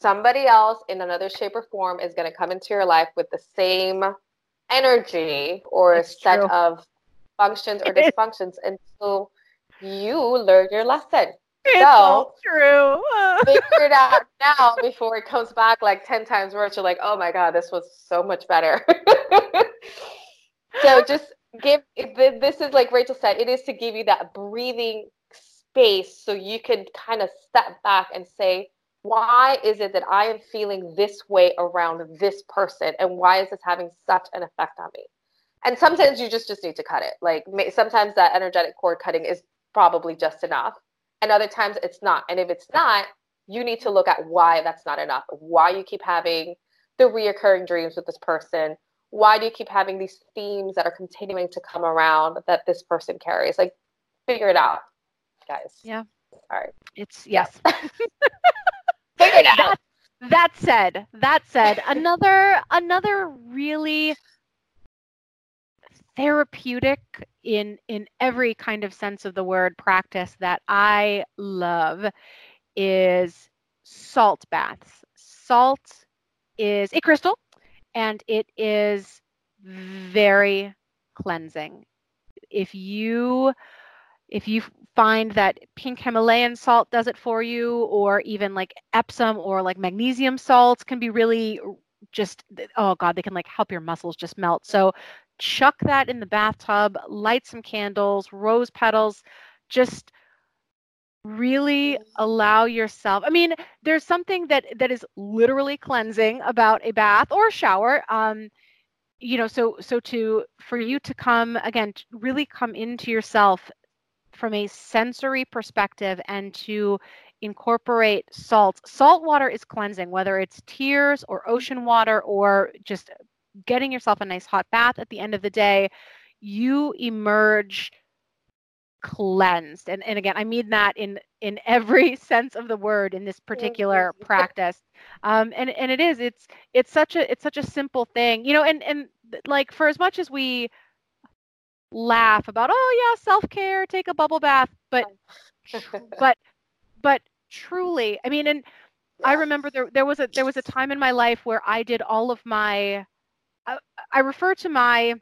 Somebody else in another shape or form is going to come into your life with the same energy or it's set true. of functions or dysfunctions until you learn your lesson. It's so true. figure it out now before it comes back like 10 times worse. You're like, oh my God, this was so much better. so just give this is like Rachel said, it is to give you that breathing space so you can kind of step back and say, why is it that I am feeling this way around this person? And why is this having such an effect on me? and sometimes you just just need to cut it. Like sometimes that energetic cord cutting is probably just enough. And other times it's not. And if it's not you need to look at why that's not enough. Why you keep having the reoccurring dreams with this person. Why do you keep having these themes that are continuing to come around that this person carries? Like figure it out guys. Yeah. All right. It's yes. Figure it out. That, that said that said another another really therapeutic in in every kind of sense of the word practice that I love is salt baths. Salt is a crystal and it is very cleansing. If you if you find that pink Himalayan salt does it for you or even like Epsom or like magnesium salts can be really just oh god they can like help your muscles just melt. So chuck that in the bathtub, light some candles, rose petals, just really allow yourself i mean there's something that that is literally cleansing about a bath or a shower. Um you know so so to for you to come again really come into yourself from a sensory perspective and to incorporate salt salt water is cleansing whether it's tears or ocean water or just getting yourself a nice hot bath at the end of the day, you emerge cleansed. And and again, I mean that in in every sense of the word in this particular practice. Um, and and it is it's it's such a it's such a simple thing, you know. And and like for as much as we laugh about oh yeah self care take a bubble bath but but but truly. I mean, and yeah. I remember there there was a there was a time in my life where I did all of my I, I refer to my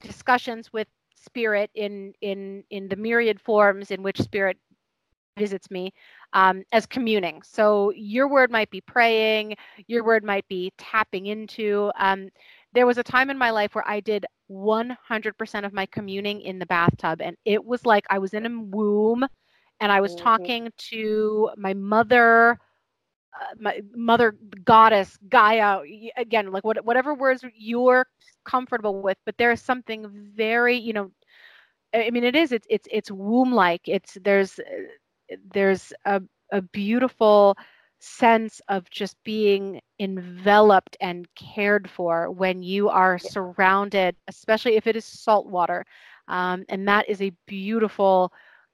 discussions with spirit in in in the myriad forms in which spirit visits me um, as communing. So your word might be praying, your word might be tapping into. Um, there was a time in my life where I did 100% of my communing in the bathtub, and it was like I was in a womb and I was mm-hmm. talking to my mother. Uh, my mother goddess gaia again like what, whatever words you're comfortable with but there is something very you know i mean it is it's it's it's womb like it's there's there's a, a beautiful sense of just being enveloped and cared for when you are yeah. surrounded, especially if it is salt water. Um, and that is a beautiful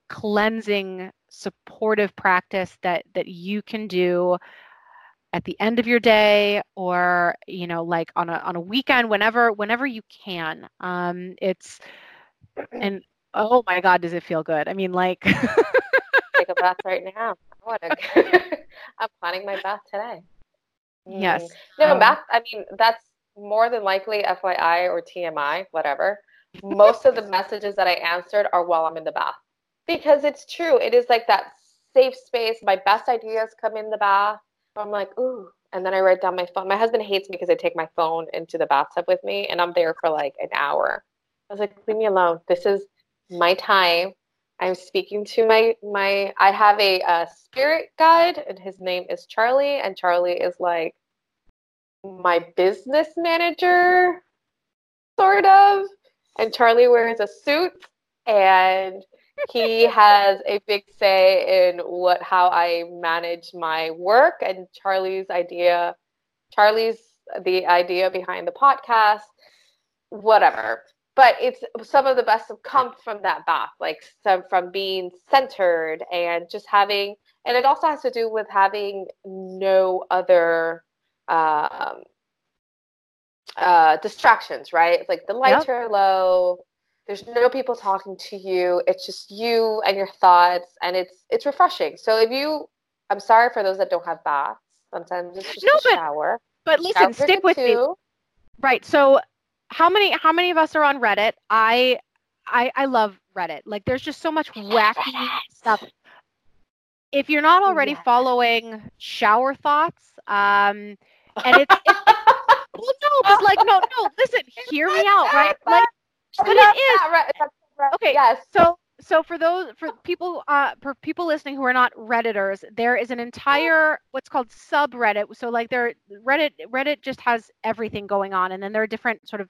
cleansing, supportive practice that that you can do at the end of your day or you know like on a on a weekend whenever whenever you can um it's and oh my god does it feel good i mean like take a bath right now. I I'm planning my bath today. Yes. No, um, bath. I mean, that's more than likely FYI or TMI, whatever. Most of the messages that I answered are while I'm in the bath because it's true. It is like that safe space. My best ideas come in the bath. I'm like, ooh. And then I write down my phone. My husband hates me because I take my phone into the bathtub with me and I'm there for like an hour. I was like, leave me alone. This is my time. I'm speaking to my my I have a, a spirit guide and his name is Charlie and Charlie is like my business manager sort of. And Charlie wears a suit and he has a big say in what how I manage my work. And Charlie's idea Charlie's the idea behind the podcast whatever but it's some of the best have come from that bath like some from being centered and just having and it also has to do with having no other um, uh, distractions right? It's like the lights yep. are low there's no people talking to you it's just you and your thoughts and it's it's refreshing. So if you i'm sorry for those that don't have baths sometimes it's just no, a but, shower. but listen stick with me. right so how many how many of us are on Reddit? I I I love Reddit. Like there's just so much wacky stuff. If you're not already yeah. following shower thoughts, um and it's, it's well no, but like no, no, listen, hear me out, right? Like but it is okay. Yes. So so for those for people uh for people listening who are not redditors there is an entire what's called subreddit so like there reddit reddit just has everything going on and then there are different sort of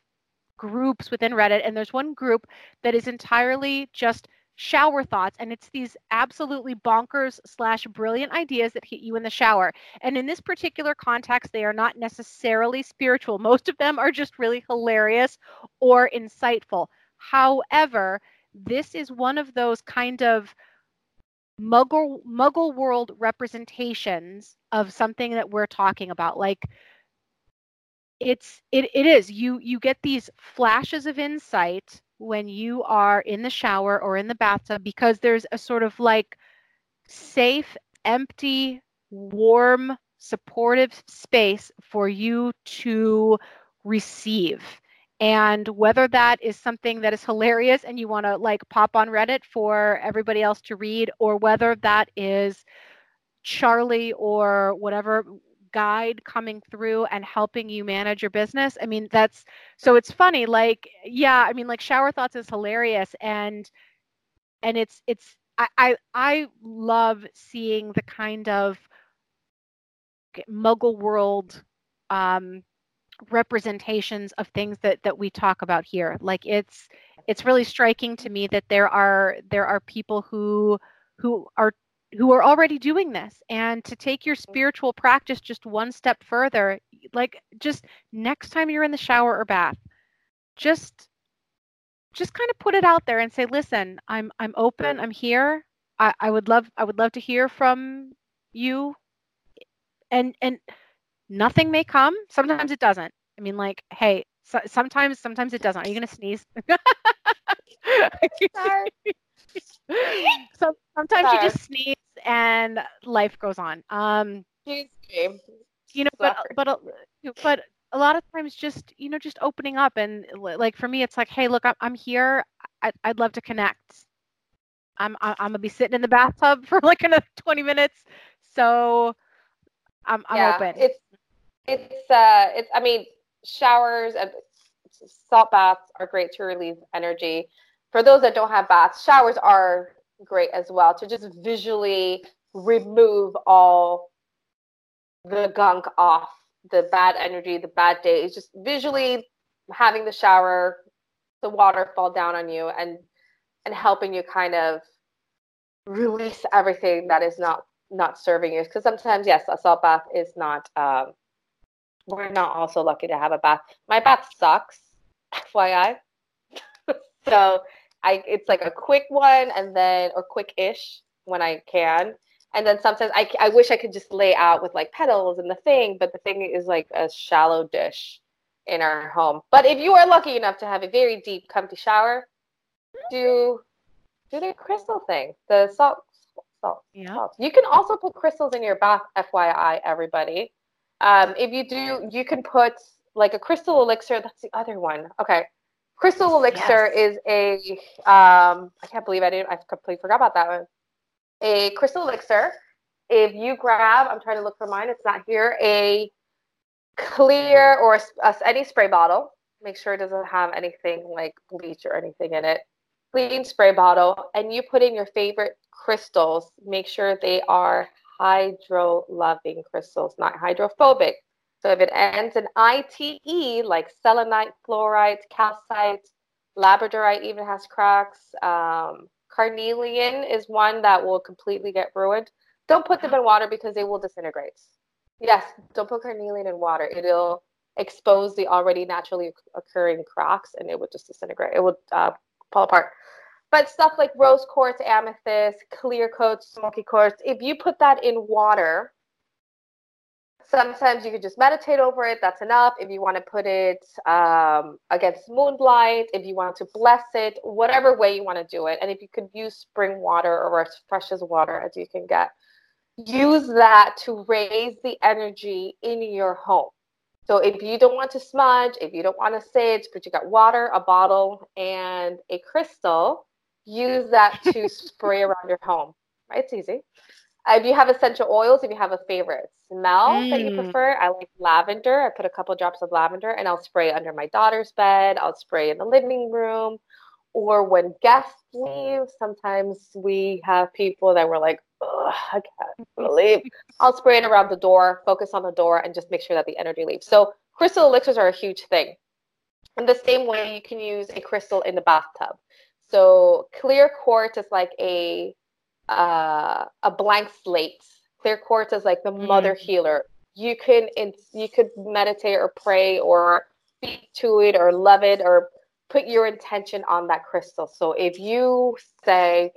groups within Reddit, and there's one group that is entirely just shower thoughts and it's these absolutely bonkers slash brilliant ideas that hit you in the shower. And in this particular context they are not necessarily spiritual. Most of them are just really hilarious or insightful. However this is one of those kind of muggle muggle world representations of something that we're talking about. Like it's it, it is. You you get these flashes of insight when you are in the shower or in the bathtub because there's a sort of like safe empty warm supportive space for you to receive. And whether that is something that is hilarious and you want to like pop on reddit for everybody else to read or whether that is charlie or whatever guide coming through and helping you manage your business i mean that's so it's funny like yeah i mean like shower thoughts is hilarious and and it's it's i i, I love seeing the kind of muggle world um representations of things that that we talk about here. Like it's it's really striking to me that there are there are people who who are who are already doing this and to take your spiritual practice just one step further like just next time you're in the shower or bath just just kind of put it out there and say listen i'm i'm open i'm here. I, I would love i would love to hear from you. And and nothing may come. Sometimes it doesn't. I mean like hey so, sometimes sometimes it doesn't. Are you going to sneeze? So, sometimes Sorry. you just sneeze and life goes on. Um, you know, but but but a lot of times just you know just opening up and like for me it's like hey look i'm, I'm here. I, would love to connect. I'm, I'm i'm gonna be sitting in the bathtub for like another 20 minutes. So i'm, I'm yeah, open. it's it's uh it's i mean showers and salt baths are great to relieve energy. For those that don't have baths showers are great as well to just visually remove all the gunk off the bad energy, the bad days, just visually having the shower, the water fall down on you and and helping you kind of release everything that is not not serving you. Because sometimes, yes, a salt bath is not. Um, we're not also lucky to have a bath. My bath sucks, FYI. so I, it's like a quick one, and then or quick-ish when I can, and then sometimes I, I wish I could just lay out with like petals and the thing, but the thing is like a shallow dish in our home. But if you are lucky enough to have a very deep, comfy shower, do do the crystal thing, the salt, salt, yeah. salt. You can also put crystals in your bath, FYI, everybody. Um, if you do, you can put like a crystal elixir. That's the other one. Okay, crystal elixir yes. is a. Um, I can't believe I didn't. I completely forgot about that one a crystal elixir. If you grab, I'm trying to look for mine, it's not here, a clear or a, any spray bottle. Make sure it doesn't have anything like bleach or anything in it. Clean spray bottle, and you put in your favorite crystals. Make sure they are hydro loving crystals, not hydrophobic. So if it ends in ITE, like selenite, fluorite, calcite, labradorite even has cracks, um, Carnelian is one that will completely get ruined. Don't put them in water because they will disintegrate. Yes, don't put carnelian in water. It'll expose the already naturally occurring cracks and it would just disintegrate. It would uh, fall apart. But stuff like rose quartz, amethyst, clear quartz, smoky quartz, if you put that in water, sometimes you could just meditate over it. That's enough. If you want to put it um, against moonlight, if you want to bless it, whatever way you want to do it. And if you could use spring water or as fresh as water as you can get, use that to raise the energy in your home. So if you don't want to smudge, if you don't want to sage, but you got water, a bottle, and a crystal, use that to spray around your home. Right? It's easy. If you have essential oils, if you have a favorite smell mm. that you mm. prefer, I like lavender. I put a couple drops of lavender and I'll spray under my daughter's bed. I'll spray in the living room. Or when guests leave, sometimes we have people that were like, I can't believe. I'll spray it around the door, focus on the door, and just make sure that the energy leaves. So crystal elixirs are a huge thing. In the same way, you can use a crystal in the bathtub. So clear quartz is like a uh, a blank slate. Clear quartz is like the mm. mother healer. You can you could meditate or pray or speak to it or love it or put your intention on that crystal. So if you say,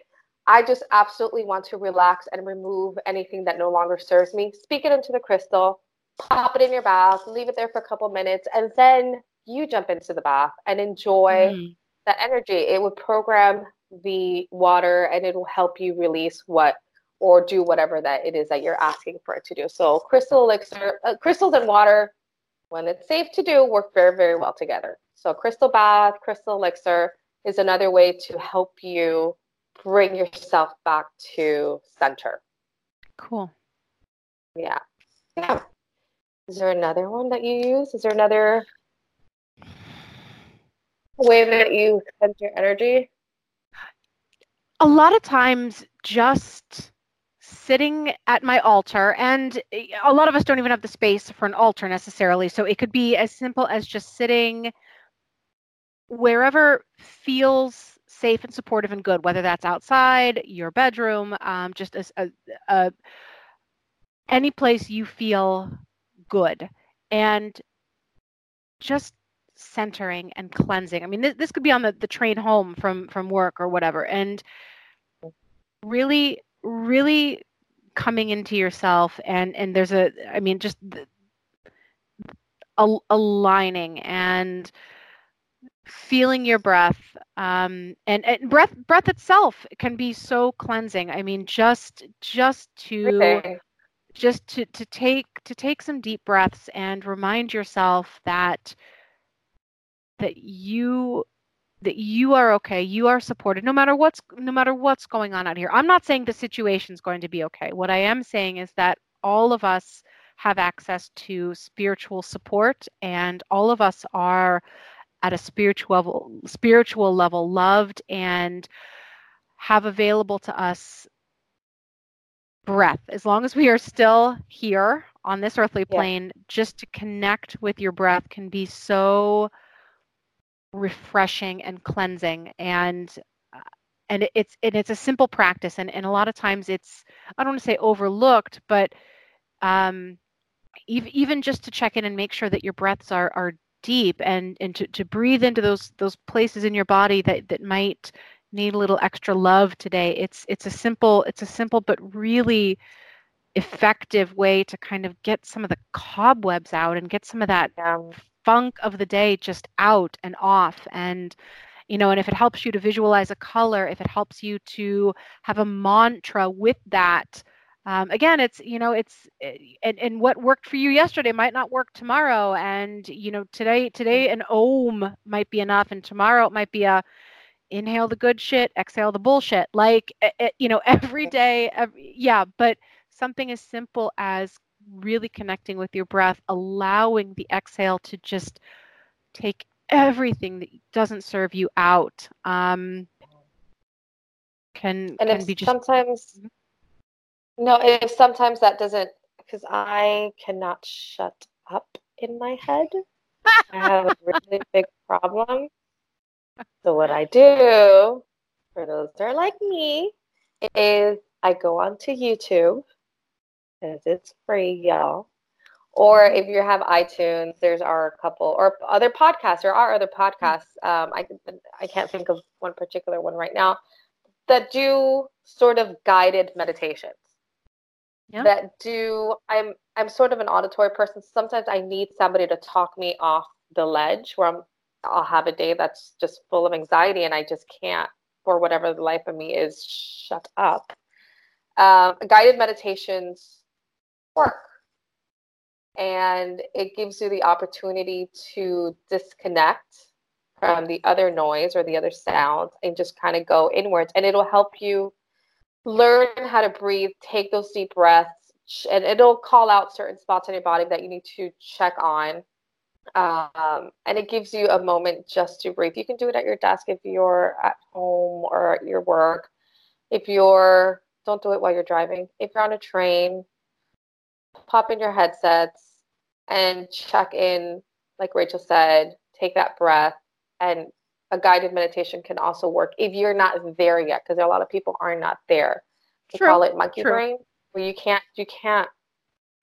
I just absolutely want to relax and remove anything that no longer serves me, speak it into the crystal, pop it in your bath, leave it there for a couple minutes, and then you jump into the bath and enjoy mm. that energy. It would program the water and it will help you release what or do whatever that it is that you're asking for it to do. So crystal elixir, uh, crystals and water, when it's safe to do, work very, very well together. So crystal bath, crystal elixir is another way to help you bring yourself back to center. Cool. Yeah. Yeah. Is there another one that you use? Is there another way that you spend your energy? A lot of times just sitting at my altar and eh, a lot of us don't even have the space for an altar necessarily so it could be as simple as just sitting wherever feels safe and supportive and good whether that's outside your bedroom um, just as a, a, any place you feel good. And just centering and cleansing. I mean, this, this could be on the, the train home from from work or whatever, and really, really coming into yourself and and there's a, I mean, just a, aligning and feeling your breath um, and, and breath breath itself can be so cleansing i mean just just to okay. just to to take to take some deep breaths and remind yourself that that you that you are okay you are supported no matter what's no matter what's going on out here. I'm not saying the situation is going to be okay. What i am saying is that all of us have access to spiritual support and all of us are at a spiritual level, spiritual level loved and have available to us breath. As long as we are still here on this earthly plane yeah. just to connect with your breath can be so refreshing and cleansing and uh, and it's and it's a simple practice and, and a lot of times it's i don't want to say overlooked but um even, even just to check in and make sure that your breaths are are deep and and to, to breathe into those those places in your body that that might need a little extra love today it's it's a simple it's a simple but really effective way to kind of get some of the cobwebs out and get some of that. Funk of the day just out and off. And you know and if it helps you to visualize a color if it helps you to have a mantra with that um, again it's you know it's eh, and, and what worked for you yesterday might not work tomorrow. And you know today today an om might be enough and tomorrow it might be a inhale the good shit exhale the bullshit. Like it, eh, eh, you know every day every, yeah but something as simple as really connecting with your breath allowing the exhale to just take everything that doesn't serve you out um, can and can be just sometimes mm-hmm. No, if sometimes that doesn't, because I cannot shut up in my head. I have a really big problem. So what I do, for those that are like me, is I go onto YouTube, because it's free, y'all. Or if you have iTunes, there's our couple or other podcasts. There are other podcasts. Um, I I can't think of one particular one right now that do sort of guided meditations yeah. that do I'm I'm sort of an auditory person. Sometimes I need somebody to talk me off the ledge where I'm I'll have a day that's just full of anxiety and I just can't for whatever the life of me is shut up. Um, guided meditations work and it gives you the opportunity to disconnect from the other noise or the other sounds and just kind of go inwards and it'll help you learn how to breathe, take those deep breaths, and it'll call out certain spots in your body that you need to check on. Um, and it gives you a moment just to breathe. You can do it at your desk if you're at home or at your work. If you're, don't do it while you're driving. If you're on a train, pop in your headsets and check in, like Rachel said, take that breath and a guided meditation can also work if you're not there yet, because a lot of people are not there. We call it monkey True. brain, where you can't you can't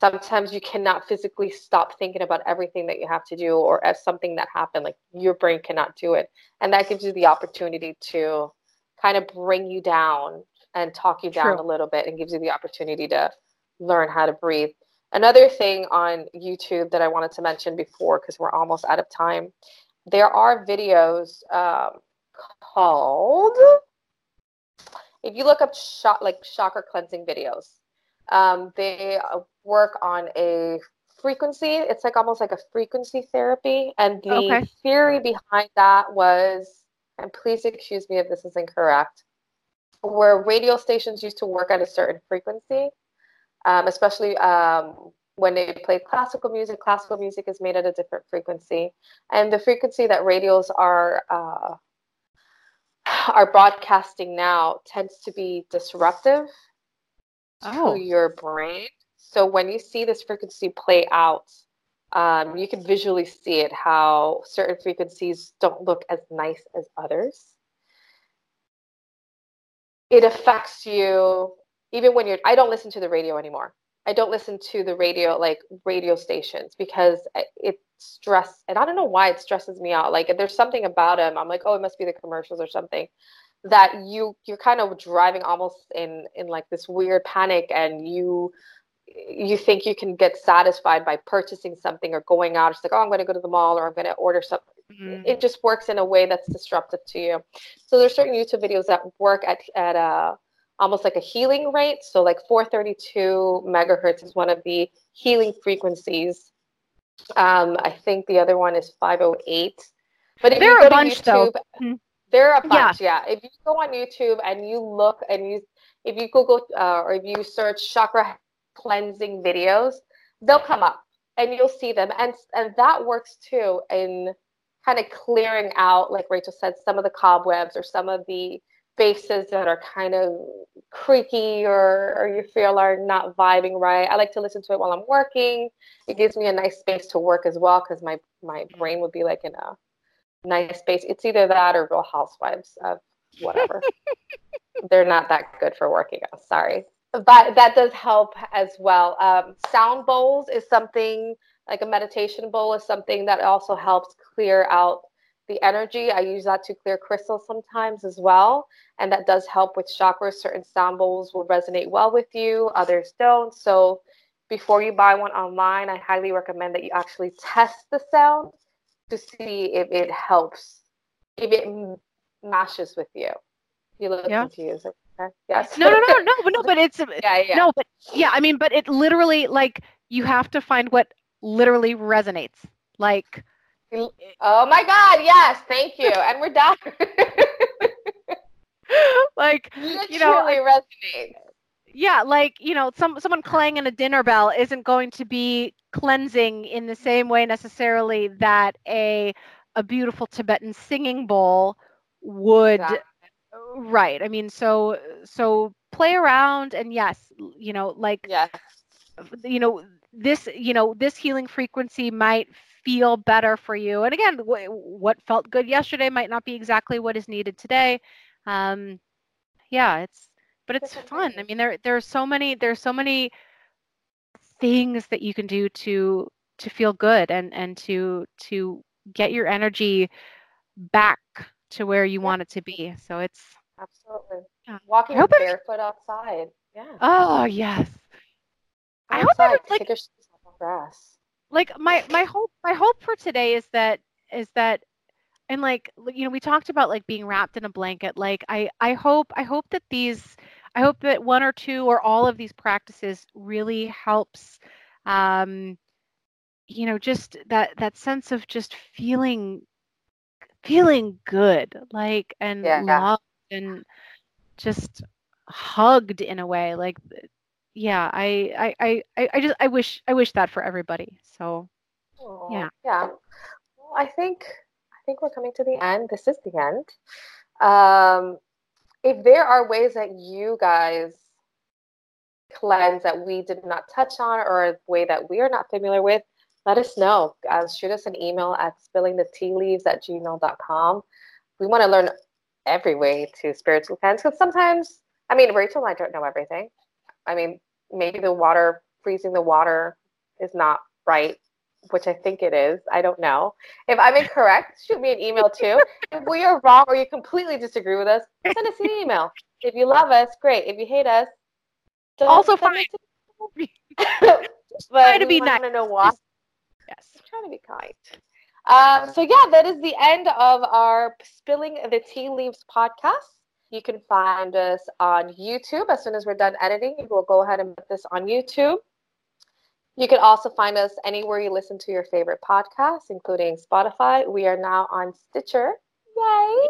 sometimes you cannot physically stop thinking about everything that you have to do or as something that happened like your brain cannot do it and that gives you the opportunity to kind of bring you down and talk you down True. a little bit and gives you the opportunity to learn how to breathe another thing on youtube that i wanted to mention before because we're almost out of time there are videos um, called if you look up shot like chakra cleansing videos um, they uh, work on a frequency it's like almost like a frequency therapy and the okay. theory behind that was and please excuse me if this is incorrect where radio stations used to work at a certain frequency um, especially um, when they play classical music, classical music is made at a different frequency, and the frequency that radios are uh, are broadcasting now tends to be disruptive oh. to your brain. So when you see this frequency play out, um, you can visually see it how certain frequencies don't look as nice as others. It affects you even when you're. I don't listen to the radio anymore. I don't listen to the radio like radio stations because it stress and I don't know why it stresses me out. Like there's something about them. I'm like, oh, it must be the commercials or something that you you're kind of driving almost in in like this weird panic and you you think you can get satisfied by purchasing something or going out. It's like, oh, I'm going to go to the mall or I'm going to order something. mm-hmm. it just works in a way that's disruptive to you. So there's certain YouTube videos that work at at a almost like a healing rate. So like 432 megahertz is one of the healing frequencies. Um, I think the other one is 508. But if there you are a bunch YouTube, though. Mm-hmm. There are a bunch, yeah. yeah. If you go on YouTube and you look and you, if you Google uh, or if you search chakra cleansing videos, they'll come up and you'll see them. And and that works too in kind of clearing out, like Rachel said, some of the cobwebs or some of the bases that are kind of creaky or, or you feel are not vibing right. I like to listen to it while I'm working. It gives me a nice space to work as well because my, my mm-hmm. brain would be like in a nice space. It's either that or Real Housewives of whatever. They're not that good for working out. Sorry. But that does help as well. Um, sound bowls is something like a meditation bowl is something that also helps clear out the energy. I use that to clear crystals sometimes as well. And that does help with chakras. Certain sound bowls will resonate well with you, others don't. So before you buy one online, I highly recommend that you actually test the sound to see if it helps, if it matches with you. You look yeah. confused. Okay. Yes. No, no, no, no, but no, but it's yeah, yeah. No, but yeah, I mean, but it literally like you have to find what literally resonates. Like Oh my God! Yes, thank you, and we're done. like Literally you know, like, resonates. Yeah, like you know, some someone clanging a dinner bell isn't going to be cleansing in the same way necessarily that a a beautiful Tibetan singing bowl would. Exactly. Right. I mean, so so play around, and yes, you know, like yes. you know this you know this healing frequency might feel better for you. And again, w- what felt good yesterday might not be exactly what is needed today. Um, yeah, it's but it's fun. I mean, there there are so many there's so many things that you can do to to feel good and and to to get your energy back to where you yeah. want it to be. So it's absolutely yeah. walking barefoot outside. Yeah. Oh yes. I hope like, take your shoes off grass like my my hope my hope for today is that is that and like you know we talked about like being wrapped in a blanket like i i hope i hope that these i hope that one or two or all of these practices really helps um you know just that that sense of just feeling feeling good like and yeah. loved and just hugged in a way like yeah I, I i i just i wish i wish that for everybody so oh, yeah. yeah. Well, i think i think we're coming to the end. This is the end. Um if there are ways that you guys cleanse that we did not touch on or a way that we are not familiar with let us know. Uh, shoot us an email at spillingthetealeaves at gmail.com we want to learn every way to spiritual cleanse because sometimes i mean rachel and i don't know everything I mean, maybe the water, freezing the water is not right, which I think it is. I don't know. If I'm incorrect, shoot me an email too. if we are wrong or you completely disagree with us, send us an email. If you love us, great. If you hate us, also fine. but try to be nice. To know why. Yes, I'm trying to be kind. Um, so yeah, that is the end of our spilling the tea leaves podcast. You can find us on YouTube. As soon as we're done editing, we'll go ahead and put this on YouTube. You can also find us anywhere you listen to your favorite podcasts, including Spotify. We are now on Stitcher. Yay!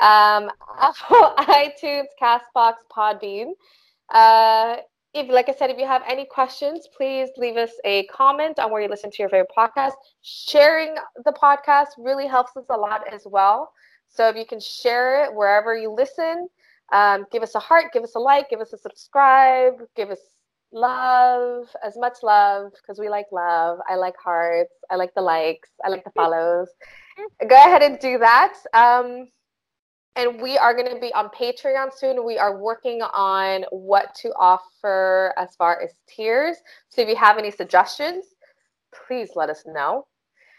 Um, Apple, iTunes, Castbox, Podbean. Uh, if, like I said, if you have any questions, please leave us a comment on where you listen to your favorite podcast. Sharing the podcast really helps us a lot as well. So if you can share it wherever you listen, um, give us a heart, give us a like, give us a subscribe, give us love, as much love, because we like love. I like hearts. I like the likes. I like the follows. Go ahead and do that. Um, and we are going to be on Patreon soon. We are working on what to offer as far as tiers. So if you have any suggestions, please let us know.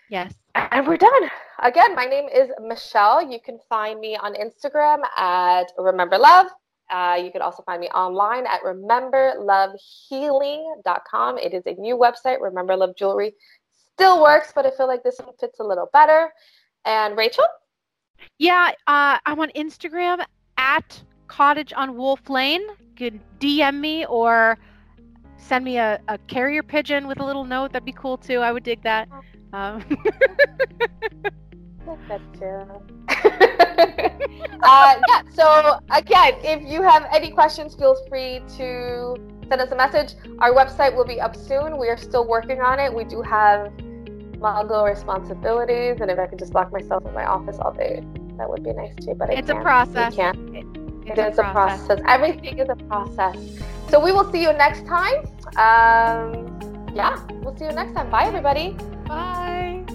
Yes. And we're done. Again, my name is Michelle. You can find me on Instagram at Remember Love. Uh, you can also find me online at rememberlovehealing.com. It is a new website. Remember Love Jewelry still works, but I feel like this one fits a little better. And Rachel? Yeah, uh, I'm on Instagram at Cottage on Wolf Lane. You can DM me or send me a, a carrier pigeon with a little note. That'd be cool too. I would dig that. Um. That's true. uh, yeah, so again, if you have any questions, feel free to send us a message. Our website will be up soon. We are still working on it. We do have Mongo responsibilities, and if I could just lock myself in my office all day, that would be nice too. But I it's can't. a process. can't. It, it is a process. process. Everything is a process. So we will see you next time. Um, yeah, we'll see you next time. Bye, everybody. Bye.